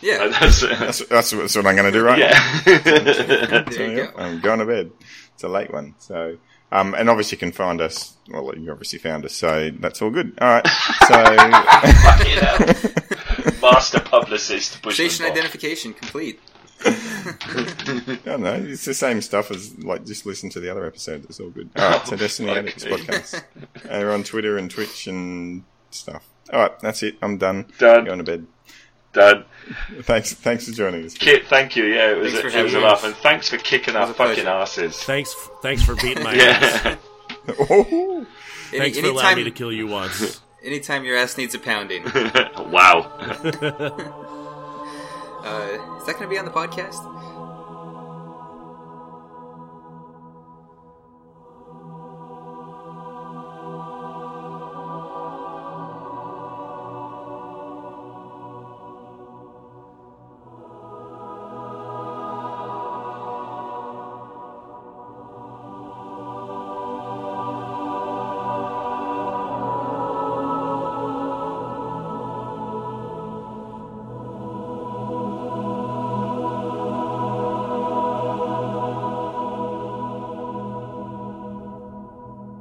Yeah, Like, that's, That's, that's, that's what I'm going to do right now. yeah. there you go. I'm going to bed. It's a late one. So, um, and obviously you can find us. Well, you obviously found us, so that's all good. All right. So, master publicist. Bushman Station Bob. identification complete. I don't know. It's the same stuff as like just listen to the other episode. It's all good. All right. So Destiny Okay. Addicts podcast. And we're on Twitter and Twitch and stuff. All right. That's it. I'm done. Done. Going to bed. Dad, Thanks. Thanks for joining us. Kit, thank you. Yeah, it was, Thanks for it was a having laugh, and thanks for kicking our fucking pleasure. asses. Thanks, thanks for beating my ass. Yeah. Oh, Any, Thanks for allowing me to kill you once. anytime your ass needs a pounding. wow. Uh, is that going to be on the podcast?